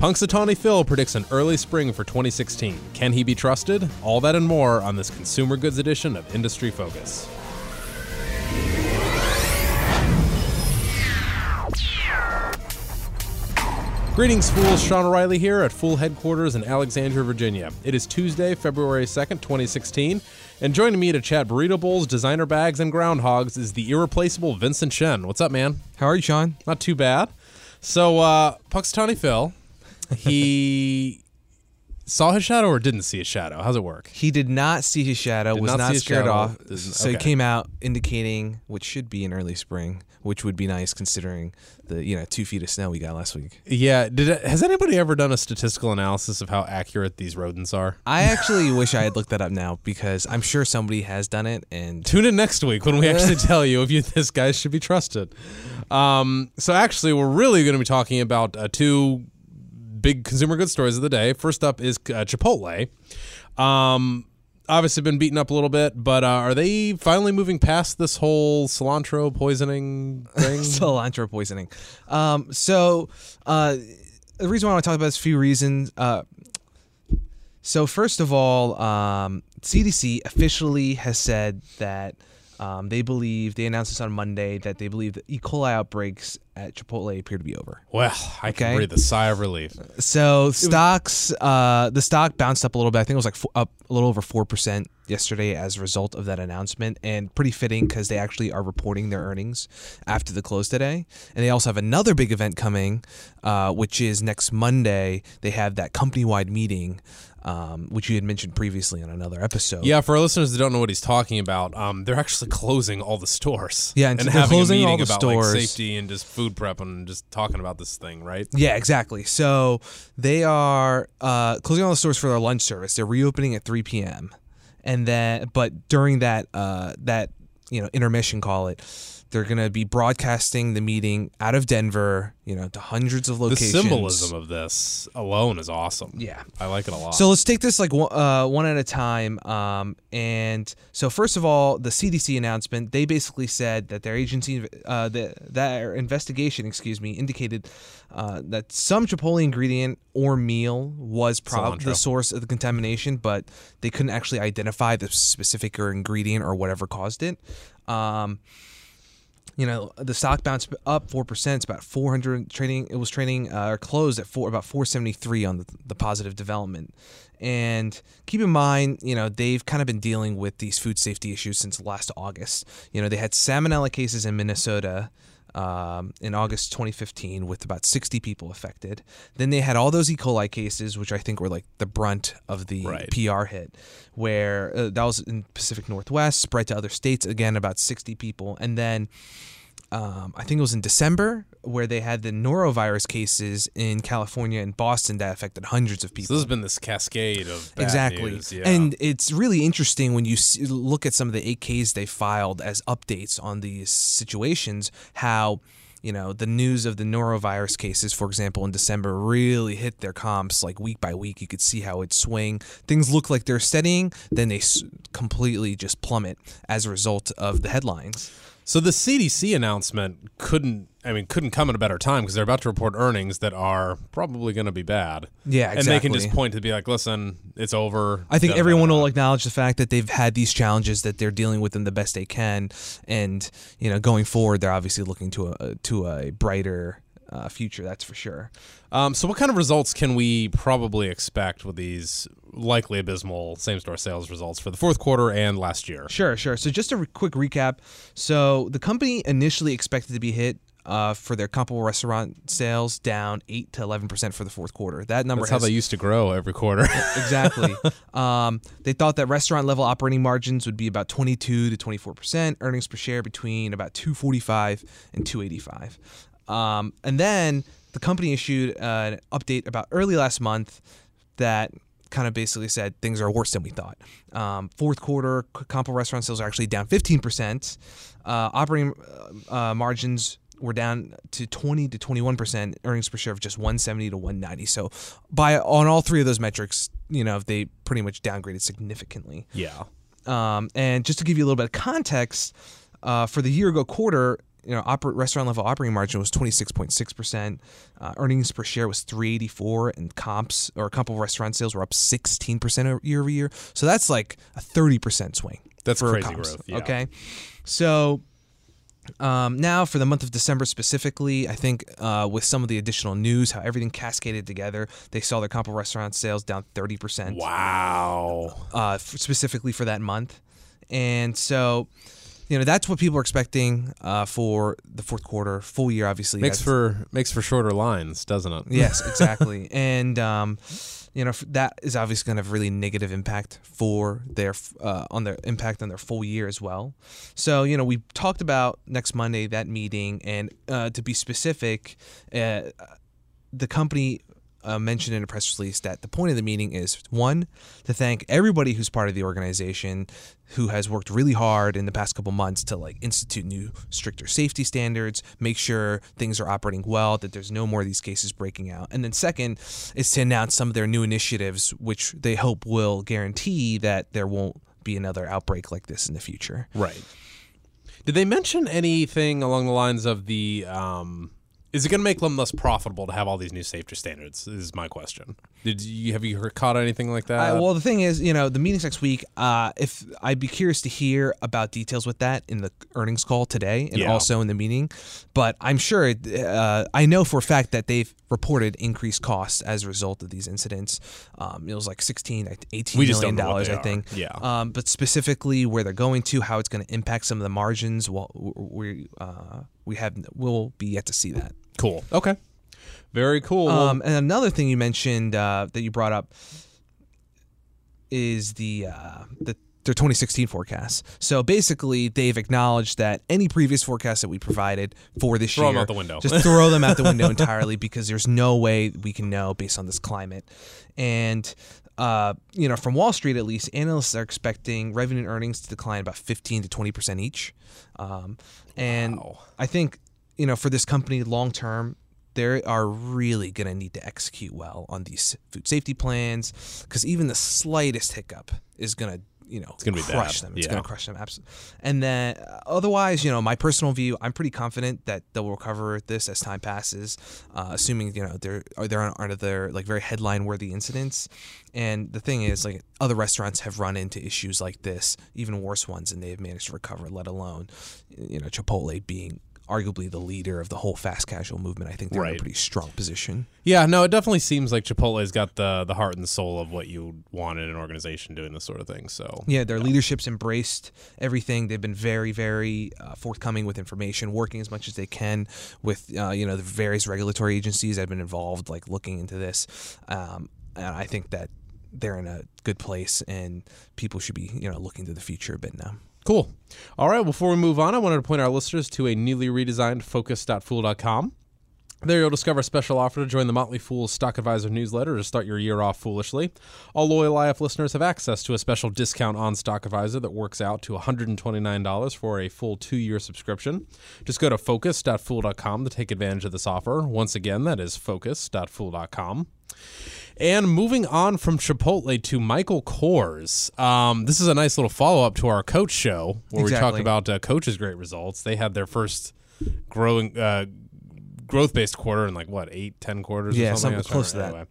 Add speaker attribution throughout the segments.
Speaker 1: Punxsutawney Phil predicts an early spring for 2016. Can he be trusted? All that and more on this consumer goods edition of Industry Focus. Greetings, fools. Sean O'Reilly here at Fool Headquarters in Alexandria, Virginia. It is Tuesday, February 2nd, 2016, and joining me to chat burrito bowls, designer bags, and groundhogs is the irreplaceable Vincent Shen. What's up, man?
Speaker 2: How are you, Sean?
Speaker 1: Not too bad. So, uh, Punxsutawney Phil, he saw his shadow or didn't see his shadow? How's it work?
Speaker 2: He did not see his shadow,
Speaker 1: Did
Speaker 2: was
Speaker 1: not
Speaker 2: not,
Speaker 1: see his
Speaker 2: scared
Speaker 1: shadow,
Speaker 2: off.
Speaker 1: didn't-
Speaker 2: So he came out indicating which should be an early spring, which would be nice considering the you know two feet of snow we got last week.
Speaker 1: Yeah. Did it, has anybody ever done a statistical analysis of how accurate these rodents are?
Speaker 2: I actually wish I had looked that up now because I'm sure somebody has done it and
Speaker 1: Tune in next week when we actually tell you if you this guy should be trusted. Um, so actually, we're really going to be talking about uh, two big consumer goods stories of the day. First up is uh, Chipotle. Um, obviously, been beaten up a little bit, but uh, are they finally moving past this whole cilantro poisoning thing?
Speaker 2: cilantro poisoning. Um, so uh, the reason why I want to talk about this, a few reasons. Uh, so first of all, um, CDC officially has said that um, they believe they announced this on Monday that they believe the E. coli outbreaks at Chipotle appear to be over.
Speaker 1: well, I can breathe a sigh of relief.
Speaker 2: So stocks, uh, the stock bounced up a little bit. I think it was like fo- up a little over four percent yesterday as a result of that announcement, and pretty fitting because they actually are reporting their earnings after the close today, and they also have another big event coming, uh, which is next Monday. They have that company-wide meeting, um, which you had mentioned previously on another episode.
Speaker 1: Yeah, for our listeners that don't know what he's talking about, um, they're actually closing all the stores.
Speaker 2: Yeah, and
Speaker 1: and having
Speaker 2: closing
Speaker 1: a meeting
Speaker 2: all the
Speaker 1: about like
Speaker 2: stores.
Speaker 1: safety and just food prep and just talking about this thing, right?
Speaker 2: Yeah, exactly. So they are uh, closing all the stores for their lunch service. They're reopening at 3 p.m. and then, but during that uh, that you know intermission, call it, they're gonna be broadcasting the meeting out of Denver, you know, to hundreds of locations.
Speaker 1: The symbolism of this alone is awesome.
Speaker 2: Yeah.
Speaker 1: I like it a lot.
Speaker 2: So let's take this like one, uh, one at a time. Um, and so first of all, the CDC announcement they basically said that their agency, uh, the, their investigation, excuse me, indicated uh, that some Chipotle ingredient or meal was probably the source of the contamination, but they couldn't actually identify the specific or ingredient or whatever caused it. Um, you know the stock bounced up four percent. It's about four hundred trading. It was trading uh, or closed at four about four seventy three on the, the positive development. And keep in mind, you know they've kind of been dealing with these food safety issues since last August. You know they had salmonella cases in Minnesota. Um, in August 2015, with about 60 people affected. Then they had all those E. coli cases, which I think were like the brunt of the
Speaker 1: Right.
Speaker 2: PR hit, where uh, that was in Pacific Northwest, spread to other states. Again, about 60 people, and then um, I think it was in December where they had the norovirus cases in California and Boston that affected hundreds of
Speaker 1: So
Speaker 2: people.
Speaker 1: this has been this cascade of
Speaker 2: exactly,
Speaker 1: news, yeah.
Speaker 2: and it's really interesting when you see, look at some of the 8Ks they filed as updates on these situations. How you know the news of the norovirus cases, for example, in December really hit their comps like week by week. You could see how it swing. Things look like they're steadying, then they s- completely just plummet as a result of the headlines.
Speaker 1: So the CDC announcement couldn't, I mean, couldn't come at a better time because they're about to report earnings that are probably going to be bad.
Speaker 2: Yeah, exactly.
Speaker 1: And they can just point to be like, listen, it's over.
Speaker 2: I think everyone will acknowledge the fact that they've had these challenges that they're dealing with them the best they can, and you know, going forward, they're obviously looking to a to a brighter uh, future. That's for sure.
Speaker 1: Um, so what kind of results can we probably expect with these likely abysmal same-store sales results for the fourth quarter and last year?
Speaker 2: Sure, sure. So just a re- quick recap. So the company initially expected to be hit. Uh, for their comparable restaurant sales down 8 to 11% for the fourth quarter. That number
Speaker 1: That's how they used to grow every quarter.
Speaker 2: exactly. um, they thought that restaurant level operating margins would be about 22 to 24 percent, earnings per share between about 245 and 285. Um, and then the company issued uh, an update about early last month that kind of basically said things are worse than we thought. Um, fourth quarter comparable restaurant sales are actually down 15 percent. Uh, operating uh, uh, margins were down to 20 to 21 percent. Earnings per share of just 170 to 190. So by on all three of those metrics, you know they pretty much downgraded significantly.
Speaker 1: yeah.
Speaker 2: Um, and just to give you a little bit of context, uh, for the year ago quarter, you know, oper- restaurant level operating margin was 26.6%. Uh, earnings per share was 384 and comps or comparable restaurant sales were up 16% year over year. So that's like a 30% swing.
Speaker 1: That's crazy
Speaker 2: comps,
Speaker 1: growth, yeah.
Speaker 2: Okay. So um, now for the month of December specifically, I think uh, with some of the additional news, how everything cascaded together, they saw their comparable restaurant sales down 30%.
Speaker 1: Wow.
Speaker 2: Uh, f- specifically for that month. And so, you know, that's what people are expecting uh, for the fourth quarter, full year, obviously.
Speaker 1: Makes
Speaker 2: that's-
Speaker 1: for makes for shorter lines, doesn't it?
Speaker 2: Yes, exactly. and um, you know that is obviously going to have really negative impact for their uh, on their impact on their full year as well. So you know we talked about next Monday that meeting, and uh, to be specific, uh, the company. Uh, mentioned in a press release that the point of the meeting is one to thank everybody who's part of the organization who has worked really hard in the past couple months to like institute new stricter safety standards make sure things are operating well that there's no more of these cases breaking out and then second is to announce some of their new initiatives which they hope will guarantee that there won't be another outbreak like this in the future
Speaker 1: Right. Did they mention anything along the lines of the? Um, is it going to make them less profitable to have all these new safety standards? Is my question. Did you have you heard, caught anything like that?
Speaker 2: Uh, well, the thing is, you know, the meeting's next week. Uh, if I'd be curious to hear about details with that in the earnings call today, and
Speaker 1: Yeah.
Speaker 2: also in the meeting. But I'm sure, it- uh, I know for a fact that they've reported increased costs as a result of these incidents. Um, it was like 16, I- 18
Speaker 1: We just
Speaker 2: million
Speaker 1: don't know what
Speaker 2: dollars, I
Speaker 1: are.
Speaker 2: think.
Speaker 1: Yeah.
Speaker 2: Um, but specifically where they're going to, how it's going to impact some of the margins. Well, we uh, we have we'll be yet to see that.
Speaker 1: cool. Okay. Very cool.
Speaker 2: Um, and another thing you mentioned uh, that you brought up is the uh, the their 2016 forecast. So basically, they've acknowledged that any previous forecast that we provided for this
Speaker 1: Throw
Speaker 2: year,
Speaker 1: out the window.
Speaker 2: just throw them out the window entirely because there's no way we can know based on this climate. And uh, you know, from Wall Street at least, analysts are expecting revenue and earnings to decline about 15 to 20 percent each. Um, and
Speaker 1: Wow.
Speaker 2: I think you know, for this company long term, they are really going to need to execute well on these food safety plans because even the slightest hiccup is going to, you know,
Speaker 1: it's gonna
Speaker 2: crush them. It's
Speaker 1: Yeah.
Speaker 2: going to crush them. Absolutely. And then uh, otherwise, you know, my personal view, I'm pretty confident that they'll recover this as time passes, uh, assuming, you know, there are there aren't other like very headline worthy incidents. And the thing is, like, other restaurants have run into issues like this, even worse ones, and they have managed to recover, let alone, you know, Chipotle being arguably the leader of the whole fast casual movement. I think they're in a pretty strong position.
Speaker 1: yeah, no, it definitely seems like Chipotle's got the the heart and soul of what you want in an organization doing this sort of thing. So
Speaker 2: Yeah, their leadership's embraced everything. They've been very, very uh, forthcoming with information, working as much as they can with uh, you know the various regulatory agencies that have been involved, like looking into this. Um, and I think that they're in a good place, and people should be you know looking to the future a bit now.
Speaker 1: Cool. All right. Before we move on, I wanted to point our listeners to a newly redesigned focus.fool.com. There you'll discover a special offer to join the Motley Fool Stock Advisor newsletter to start your year off foolishly. All loyal IF listeners have access to a special discount on Stock Advisor that works out to $129 for a full two-year subscription. Just go to focus.fool.com to take advantage of this offer. Once again, that is focus.fool.com. And moving on from Chipotle to Michael Kors. Um, this is a nice little follow up to our coach show where we talked about uh, coaches' great results. They had their first growing. Uh, Growth based quarter in like what eight, ten quarters,
Speaker 2: Yeah,
Speaker 1: or something,
Speaker 2: something
Speaker 1: I was trying
Speaker 2: close to that.
Speaker 1: anyway.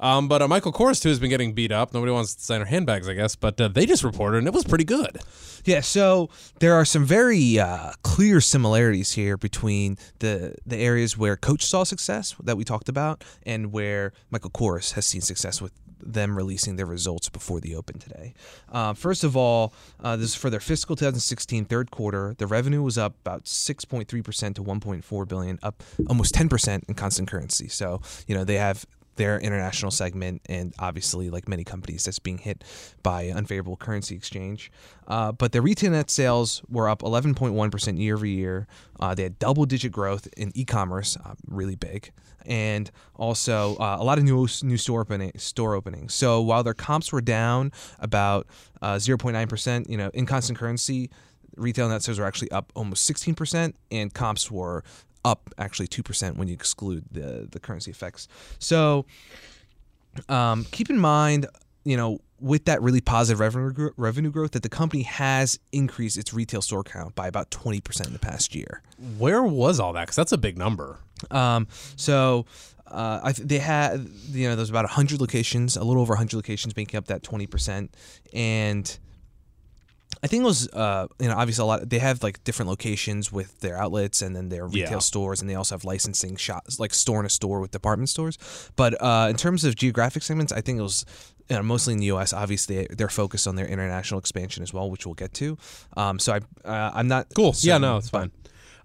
Speaker 1: Um, but uh, Michael Kors too has been getting beat up. Nobody wants to sign their handbags, I guess. But uh, they just reported, and it was pretty good.
Speaker 2: Yeah, so there are some very uh, clear similarities here between the the areas where Coach saw success that we talked about, and where Michael Kors has seen success with them releasing their results before the open today. Uh, first of all, uh, this is for their fiscal 2016 third quarter. The revenue was up about 6.3 percent to 1.4 billion, up almost 10 percent in constant currency. So you know they have their international segment, and obviously, like many companies, that's being hit by unfavorable currency exchange. Uh, but their retail net sales were up 11.1% year over year. Uh, they had double digit growth in e commerce, uh, really big. And also uh, a lot of new new store opening store openings. So while their comps were down about uh, 0.9%, you know, in constant currency, retail net sales were actually up almost 16%, and comps were up actually 2% when you exclude the, the currency effects. So um, keep in mind, you know, with that really positive revenue revenue growth, that the company has increased its retail store count by about twenty percent in the past year.
Speaker 1: Where was all that? Because that's a big number.
Speaker 2: Um, so uh, I th- they had you know there's about hundred locations, a little over hundred locations making up that twenty percent, and I think it was uh, you know obviously a lot. They have like different locations with their outlets and then their retail
Speaker 1: Yeah.
Speaker 2: stores, and they also have licensing shops like store in a store with department stores. But uh, in terms of geographic segments, I think it was. You know, mostly in the U.S. Obviously, they're focused on their international expansion as well, which we'll get to. Um, so I, uh, I'm not
Speaker 1: Cool. yeah, no, it's fine.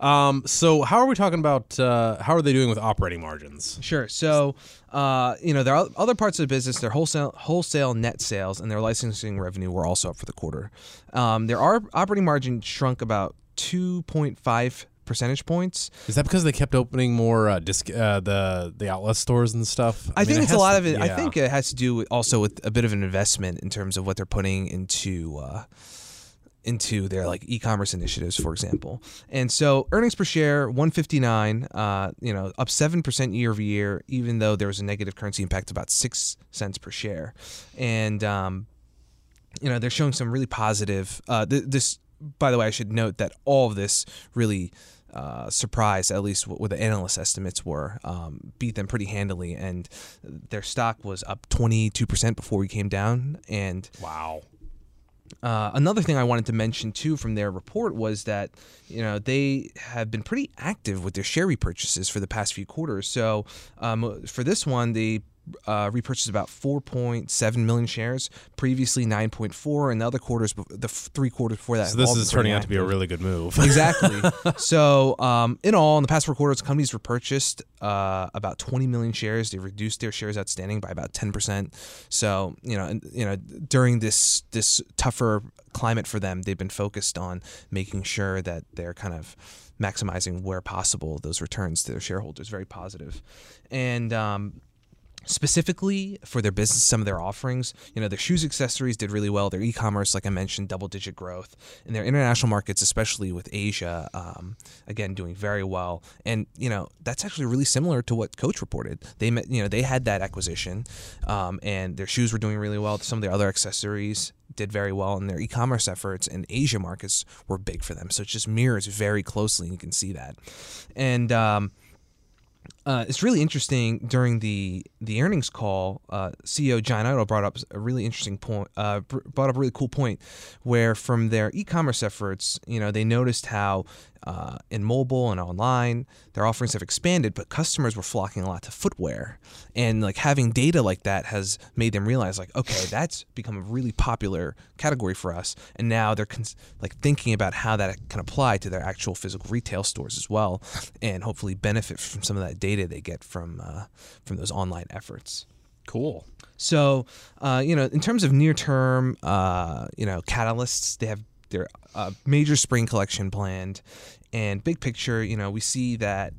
Speaker 1: Um, so how are we talking about? Uh, how are they doing with operating margins?
Speaker 2: Sure. So, uh, you know, there are other parts of the business. Their wholesale wholesale net sales and their licensing revenue were also up for the quarter. Um, their operating margin shrunk about two point five percentage points.
Speaker 1: Is that because they kept opening more uh, disc, uh, the the outlet stores and stuff?
Speaker 2: I,
Speaker 1: mean,
Speaker 2: think
Speaker 1: it
Speaker 2: it's a lot
Speaker 1: to-
Speaker 2: of it. I think it has to do with also with a bit of an investment in terms of what they're putting into. Uh, into their like e-commerce initiatives for example. And so earnings per share 159 uh, you know up 7% year over year even though there was a negative currency impact about 6 cents per share. And um, you know they're showing some really positive uh, th- this by the way i should note that all of this really uh, surprised at least what, what the analyst estimates were um, beat them pretty handily. And their stock was up 22% before we came down. And
Speaker 1: Wow.
Speaker 2: Uh, another thing I wanted to mention too from their report was that you know they have been pretty active with their share repurchases for the past few quarters. So um, for this one, they uh, repurchased about 4.7 million shares. Previously 9.4, and the other quarters, the f- three quarters before that.
Speaker 1: So this is turning out to be a really good move.
Speaker 2: exactly. So, um, in all, in the past four quarters, companies repurchased uh, about 20 million shares. They reduced their shares outstanding by about 10 percent. So, you know, and, you know, during this this tougher climate for them, they've been focused on making sure that they're kind of maximizing where possible those returns to their shareholders. Very positive, and. Um, specifically for their business some of their offerings you know their shoes accessories did really well. Their e-commerce like i mentioned double digit growth. In their international markets especially with asia um, again doing very well. And you know that's actually really similar to what coach reported. They met, you know they had that acquisition um, and their shoes were doing really well. Some of their other accessories did very well and their e-commerce efforts in asia markets were big for them. So it just mirrors very closely and you can see that. And um, uh, it's really interesting during the the earnings call. Uh, CEO John Idol brought up a really interesting point. Uh, brought up a really cool point, where from their e-commerce efforts, you know, they noticed how uh, in mobile and online their offerings have expanded, but customers were flocking a lot to footwear, and like having data like that has made them realize, like, okay, that's become a really popular category for us, and now they're cons- like thinking about how that can apply to their actual physical retail stores as well, and hopefully benefit from some of that data they get from uh, from those online efforts.
Speaker 1: cool.
Speaker 2: So, uh, you know, in terms of near term, uh, you know, catalysts, they have their uh, major spring collection planned, and big picture, you know, we see that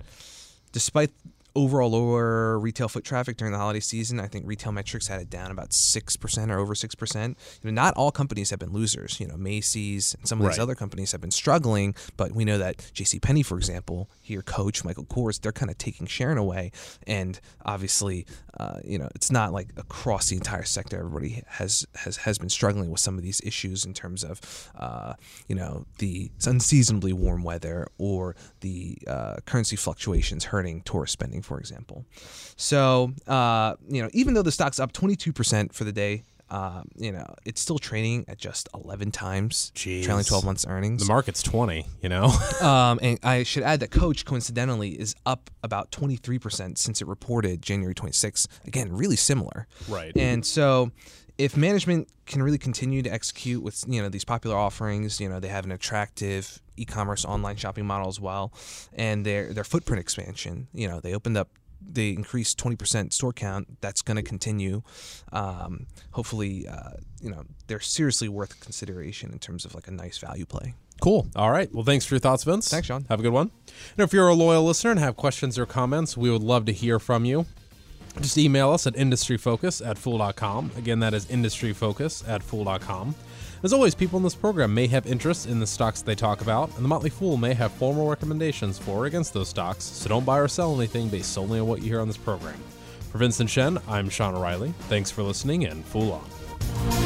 Speaker 2: despite overall lower retail foot traffic during the holiday season, I think retail metrics had it down about six percent or over six percent. You know, not all companies have been losers. You know, Macy's and some of these
Speaker 1: Right.
Speaker 2: other companies have been struggling, but we know that J.C. Penney, for example, here, Coach, Michael Kors, they're kind of taking Sharon away, and obviously, uh, you know, it's not like across the entire sector. Everybody has has has been struggling with some of these issues in terms of, uh, you know, the unseasonably warm weather or the uh, currency fluctuations hurting tourist spending, for example. So, uh, you know, even though the stock's up 22% for the day, um, you know, it's still trading at just 11 times
Speaker 1: Jeez.
Speaker 2: trailing 12 months earnings.
Speaker 1: The market's twenty. You know.
Speaker 2: Um, and I should add that Coach, coincidentally, is up about 23% since it reported January 26th. Again, really similar.
Speaker 1: Right.
Speaker 2: And so, if management can really continue to execute with you know these popular offerings, you know they have an attractive e-commerce online shopping model as well, and their their footprint expansion. You know they opened up. They increased 20% store count. That's going to continue. Um, hopefully, uh, you know, they're seriously worth consideration in terms of like a nice value play.
Speaker 1: Cool. All right. Well, thanks for your thoughts, Vince.
Speaker 2: Thanks, Sean.
Speaker 1: Have a good one. And if you're a loyal listener and have questions or comments, we would love to hear from you. Just email us at industryfocus at fool.com. Again, that is industryfocus at fool.com. As always, people in this program may have interest in the stocks they talk about, and the Motley Fool may have formal recommendations for or against those stocks, so don't buy or sell anything based solely on what you hear on this program. For Vincent Shen, I'm Sean O'Reilly. Thanks for listening, and Fool on.